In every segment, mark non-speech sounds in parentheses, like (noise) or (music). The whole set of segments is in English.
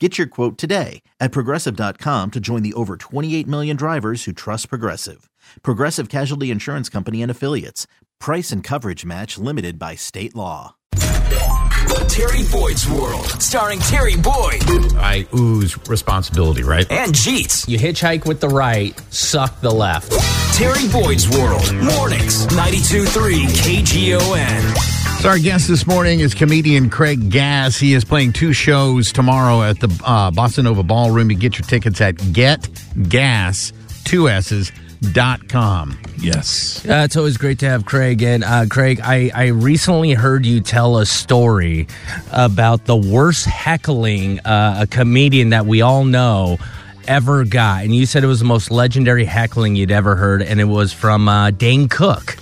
Get your quote today at progressive.com to join the over 28 million drivers who trust Progressive. Progressive Casualty Insurance Company and Affiliates. Price and coverage match limited by state law. Terry Boyd's World, starring Terry Boyd I ooze responsibility, right? and Jeetz. You hitchhike with the right, suck the left. Terry Boyd's World, mornings, 92.3 KGON. So our guest this morning is comedian Craig Gass. He is playing two shows tomorrow at the uh, Bossa Nova Ballroom. You get your tickets at getgas, two S's, dot com. Yes. Uh, it's always great to have Craig. And uh, Craig, I, I recently heard you tell a story about the worst heckling uh, a comedian that we all know ever got. And you said it was the most legendary heckling you'd ever heard, and it was from uh, Dane Cook.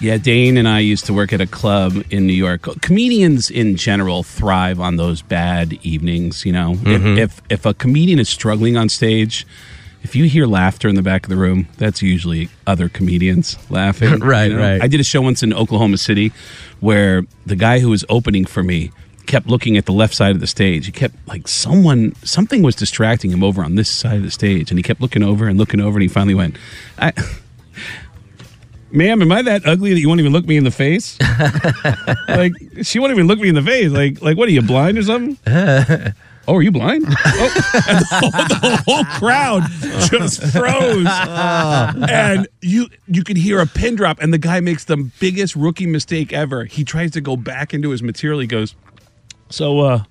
Yeah, Dane and I used to work at a club in New York. Comedians in general thrive on those bad evenings, you know. If, mm-hmm. if if a comedian is struggling on stage, if you hear laughter in the back of the room, that's usually other comedians laughing. (laughs) Right, you know? right. I did a show once in Oklahoma City where the guy who was opening for me kept looking at the left side of the stage. He kept like someone something was distracting him over on this side of the stage and he kept looking over and looking over and he finally went, I Ma'am, am I that ugly that you won't even look me in the face? (laughs) like she won't even look me in the face. Like, like what are you blind or something? (laughs) Oh, are you blind? Oh. And the, whole, the whole crowd just froze, (laughs) and you you could hear a pin drop. And the guy makes the biggest rookie mistake ever. He tries to go back into his material. He goes, "So, uh,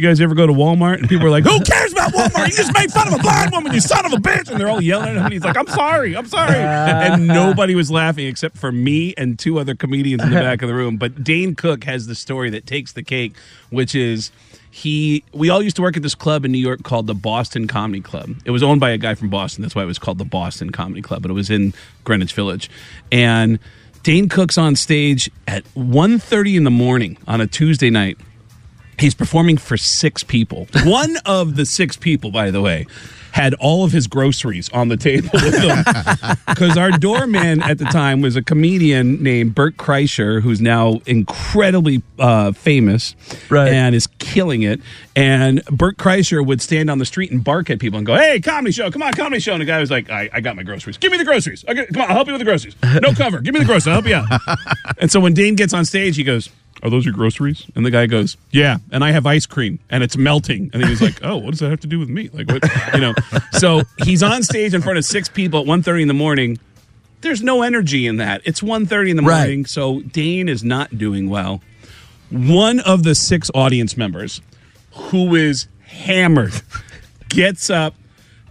you guys ever go to Walmart?" And people are like, "Who cares about Walmart? You just made fun of a blind woman, you son of a bitch!" And they're all yelling at him. And he's like, "I'm sorry, I'm sorry," uh. and nobody was laughing except for me and two other comedians in the back of the room. But Dane Cook has the story that takes the cake, which is he we all used to work at this club in New York called the Boston Comedy Club. It was owned by a guy from Boston. That's why it was called the Boston Comedy Club, but it was in Greenwich Village. And Dane Cook's on stage at 1.30 in the morning on a Tuesday night. He's performing for six people. (laughs) One of the six people, by the way, had all of his groceries on the table with him. (laughs) Because our doorman at the time was a comedian named Bert Kreischer, who's now incredibly uh, famous Right. and is killing it. And Bert Kreischer would stand on the street and bark at people and go, Hey, comedy show, come on, comedy show. And the guy was like, I, I got my groceries. Give me the groceries. Okay, come on, I'll help you with the groceries. No cover. Give me the groceries. I'll help you out. (laughs) and so when Dane gets on stage, he goes, are those your groceries? And the guy goes, yeah. And I have ice cream and it's melting. And he was like, oh, what does that have to do with me? Like, what, you know? So he's on stage in front of six people at 1.30 in the morning. There's no energy in that. It's 1.30 in the Right. morning. So Dane is not doing well. One of the six audience members who is hammered gets up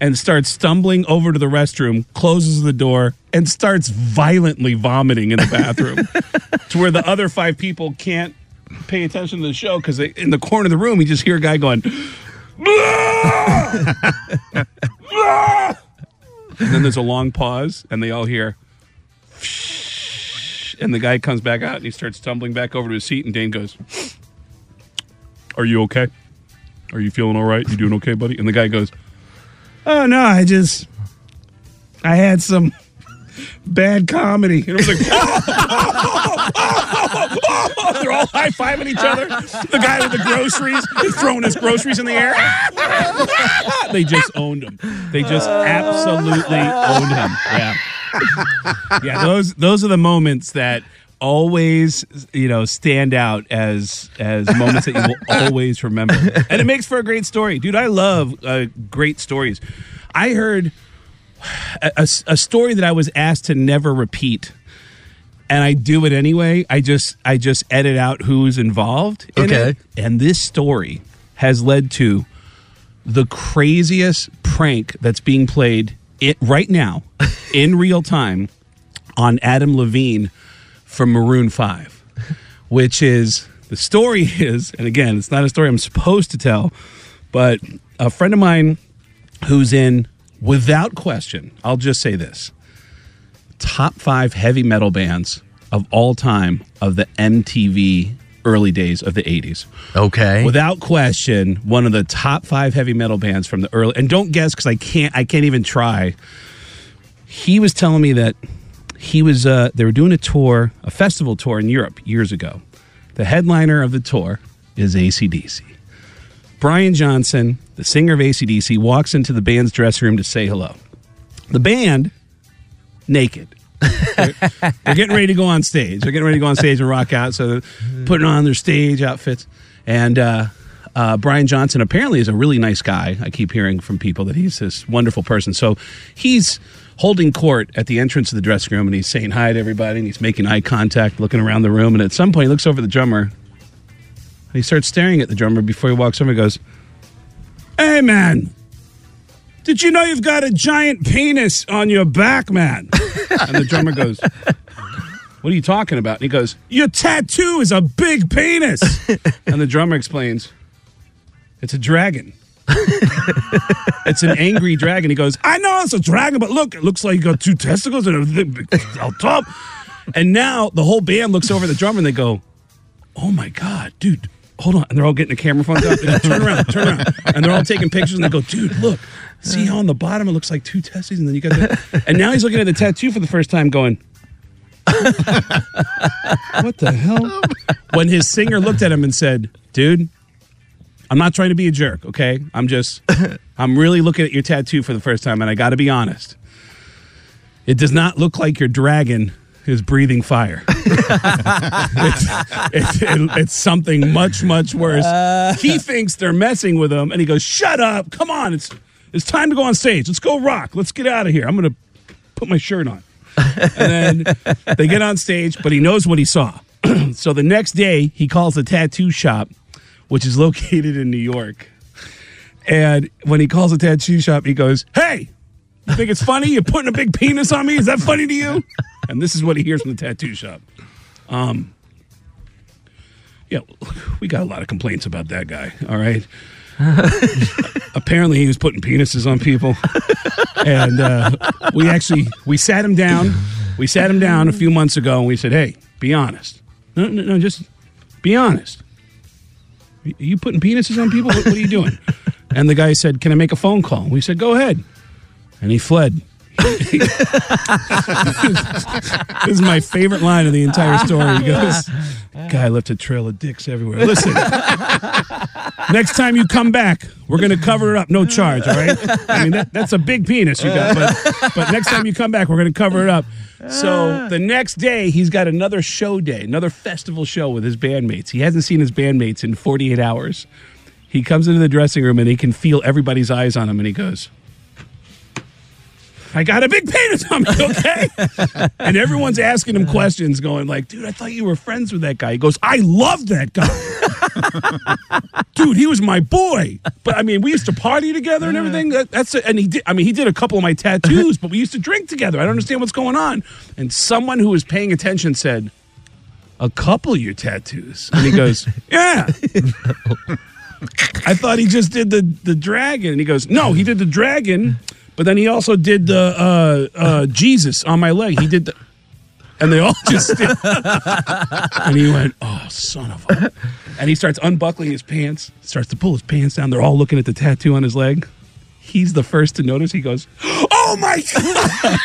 and starts stumbling over to the restroom, closes the door, and starts violently vomiting in the bathroom (laughs) to where the other five people can't pay attention to the show because in the corner of the room, you just hear a guy going, and then there's a long pause, and they all hear, and the guy comes back out and he starts stumbling back over to his seat, and Dane goes, Are you okay? Are you feeling all right? You doing okay, buddy? And the guy goes, Oh no, I just I had some (laughs) bad comedy. And it was like (laughs) they're all high fiving each other. The guy with the groceries is throwing his groceries in the air. (laughs) they just owned him. They just absolutely owned him. Yeah. Yeah, those those are the moments that always, you know, stand out as as (laughs) moments that you will always remember, and it makes for a great story, dude. I love uh, great stories. I heard a, a, a story that I was asked to never repeat, and I do it anyway. I just I just edit out who's involved. In Okay. it. and this story has led to the craziest prank that's being played it right now (laughs) in real time on Adam Levine from Maroon 5, which is the story (laughs) is, and again, it's not a story I'm supposed to tell, but a friend of mine who's in, without question, I'll just say this top five heavy metal bands of all time of the MTV early days of the 80s Okay. without question one of the top five heavy metal bands from the early and don't guess because i can't i can't even try he was telling me that he was uh, they were doing a tour a festival tour in europe years ago the headliner of the tour is acdc brian johnson the singer of acdc walks into the band's dressing room to say hello the band naked they're, they're getting ready to go on stage. They're getting ready to go on stage and rock out. So they're putting on their stage outfits. And uh, uh, Brian Johnson apparently is a really nice guy. I keep hearing from people that he's this wonderful person. So he's holding court at the entrance of the dressing room and he's saying hi to everybody and he's making eye contact, looking around the room. And at some point, he looks over the drummer and he starts staring at the drummer before he walks over and goes, Hey, man. Did you know you've got a giant penis on your back, man? (laughs) And the drummer goes, What are you talking about? And he goes, Your tattoo is a big penis. (laughs) And the drummer explains, It's a dragon. (laughs) it's an angry dragon. He goes, I know it's a dragon, but look, it looks like you got two testicles and everything on top. And now the whole band looks over the drummer and they go, Oh my God, dude, hold on. And they're all getting the camera phones out. They go, turn around, turn around. And they're all taking pictures and they go, dude, look, see how on the bottom it looks like two testes? And then you got the, and now he's looking at the tattoo for the first time going, (laughs) what the hell? When his singer looked at him and said, dude, I'm not trying to be a jerk, okay? I'm just, (laughs) I'm really looking at your tattoo for the first time and I got to be honest. It does not look like your dragon is breathing fire. (laughs) it's, it's, it- it's something much, much worse. Uh. he thinks they're messing with him, and he goes, "Shut up! Come on! It's it's time to go on stage. Let's go rock. Let's get out of here. I'm gonna put my shirt on." And then they get on stage, but he knows what he saw. (clears throat) so the next day, he calls a tattoo shop, which is located in New York. And when he calls a tattoo shop, he goes, "Hey." You think it's funny? You're putting a big penis on me? Is that funny to you? And this is what he hears from the tattoo shop. Um, yeah, we got a lot of complaints about that guy. All right. (laughs) Apparently, he was putting penises on people, and uh, we actually we sat him down. We sat him down a few months ago, and we said, "Hey, be honest. No, no, no just be honest. Are you putting penises on people? What, what are you doing?" (laughs) And the guy said, "Can I make a phone call?" We said, "Go ahead." And he fled. (laughs) this is my favorite line of the entire story. He goes, Guy left a trail of dicks everywhere. Listen, (laughs) next time you come back, we're going to cover it up. No charge, all right? I mean, that, that's a big penis you got, but, but next time you come back, we're going to cover it up. So the next day, he's got another show day, another festival show with his bandmates. He hasn't seen his bandmates in 48 hours. He comes into the dressing room and he can feel everybody's eyes on him, and he goes, I got a big penis on me, okay? (laughs) and everyone's asking him questions, going like, dude, I thought you were friends with that guy. He goes, I love that guy. (laughs) dude, he was my boy. But I mean, we used to party together and everything. That, that's it. And he did, I mean, he did a couple of my tattoos, (laughs) but we used to drink together. I don't understand what's going on. And someone who was paying attention said, a couple of your tattoos. And he goes, (laughs) yeah. I thought he just did the the dragon. And he goes, no, he did the dragon, but then he also did the uh, uh, Jesus on my leg. He did the, and they all (laughs) just and he went, oh, son of a. And he starts unbuckling his pants, starts to pull his pants down. They're all looking at the tattoo on his leg. He's the first to notice. He goes, oh oh my (laughs) god!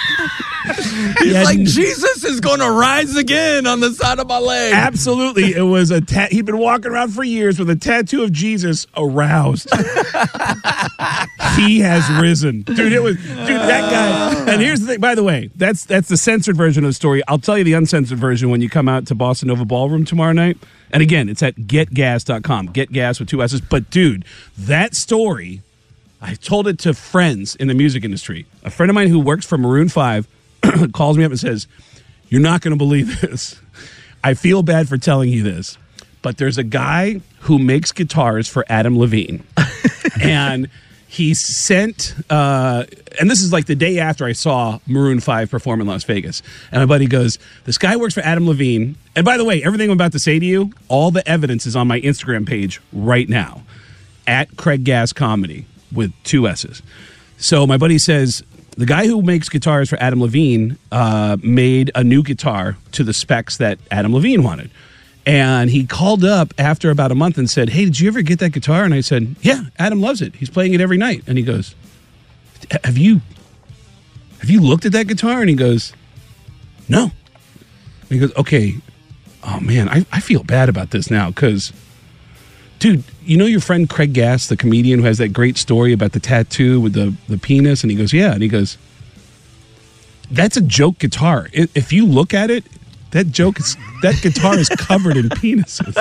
He's Yeah, like, Jesus is going to rise again on the side of my leg. Absolutely, it was a tat. He'd been walking around for years with a tattoo of Jesus aroused. (laughs) he has risen, dude. It was, dude. That guy. Oh. And here's the thing. By the way, that's that's the censored version of the story. I'll tell you the uncensored version when you come out to Bossa Nova Ballroom tomorrow night. And again, it's at getgas.com. Get gas with two S's. But dude, that story. I told it to friends in the music industry. A friend of mine who works for Maroon 5 (clears throat) calls me up and says, You're not going to believe this. I feel bad for telling you this, but there's a guy who makes guitars for Adam Levine. (laughs) and he sent, uh, and this is like the day after I saw Maroon 5 perform in Las Vegas. And my buddy goes, This guy works for Adam Levine. And by the way, everything I'm about to say to you, all the evidence is on my Instagram page right now at Craig Gass Comedy with two S's. So my buddy says the guy who makes guitars for Adam Levine uh, made a new guitar to the specs that Adam Levine wanted. And he called up after about a month and said, Hey, did you ever get that guitar? And I said, Yeah, Adam loves it. He's playing it every night. And he goes, Have you have you looked at that guitar? And he goes, No. And he goes, Okay. Oh man, I, I feel bad about this now because dude, you know your friend Craig Gass, the comedian who has that great story about the tattoo with the, the penis? And he goes, Yeah. And he goes, That's a joke guitar. If you look at it, that joke is that guitar is covered in penises.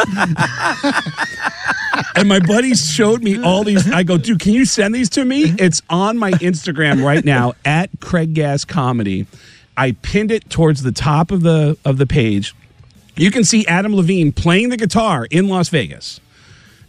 (laughs) and my buddies showed me all these. I go, dude, can you send these to me? It's on my Instagram right now (laughs) at Craig Gass Comedy. I pinned it towards the top of the of the page. You can see Adam Levine playing the guitar in Las Vegas.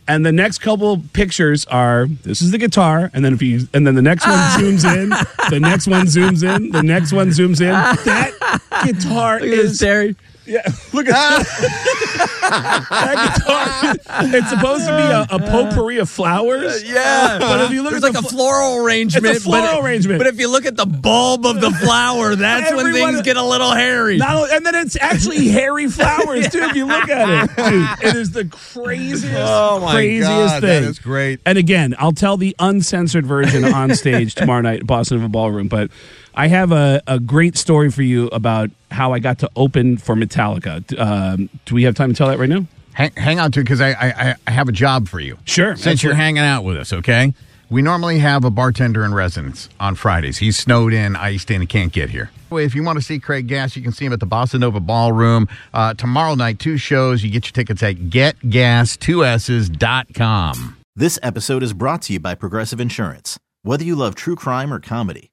And the next couple pictures are this is the guitar, and then if you and then the next one (laughs) zooms in, the next one zooms in, the next one zooms in. (laughs) That guitar is Terry. Yeah, (laughs) look at that. that guitar. It's supposed to be a, a potpourri of flowers. Yeah, But if you look There's at like the a floral arrangement. It's a floral but, arrangement. But if you look at the bulb of the flower, that's when things get a little hairy. Not and then it's actually (laughs) hairy flowers too. If you look at it, (laughs) dude, it is the craziest, Oh, craziest God, thing. that is great. And again, I'll tell the uncensored version on stage tomorrow night at Bossa Nova Ballroom. But I have a, a great story for you about how I got to open for Metallica. Um, do we have time to tell that right now? Hang, hang on to it because I, I I have a job for you. Sure, Since you're hanging out with us, okay? We normally have a bartender in residence on Fridays. He's snowed in, iced in, and can't get here. If you want to see Craig Gass, you can see him at the Bossa Nova Ballroom uh, tomorrow night. Two shows. You get your tickets at getgas2s's.com. This episode is brought to you by Progressive Insurance. Whether you love true crime or comedy,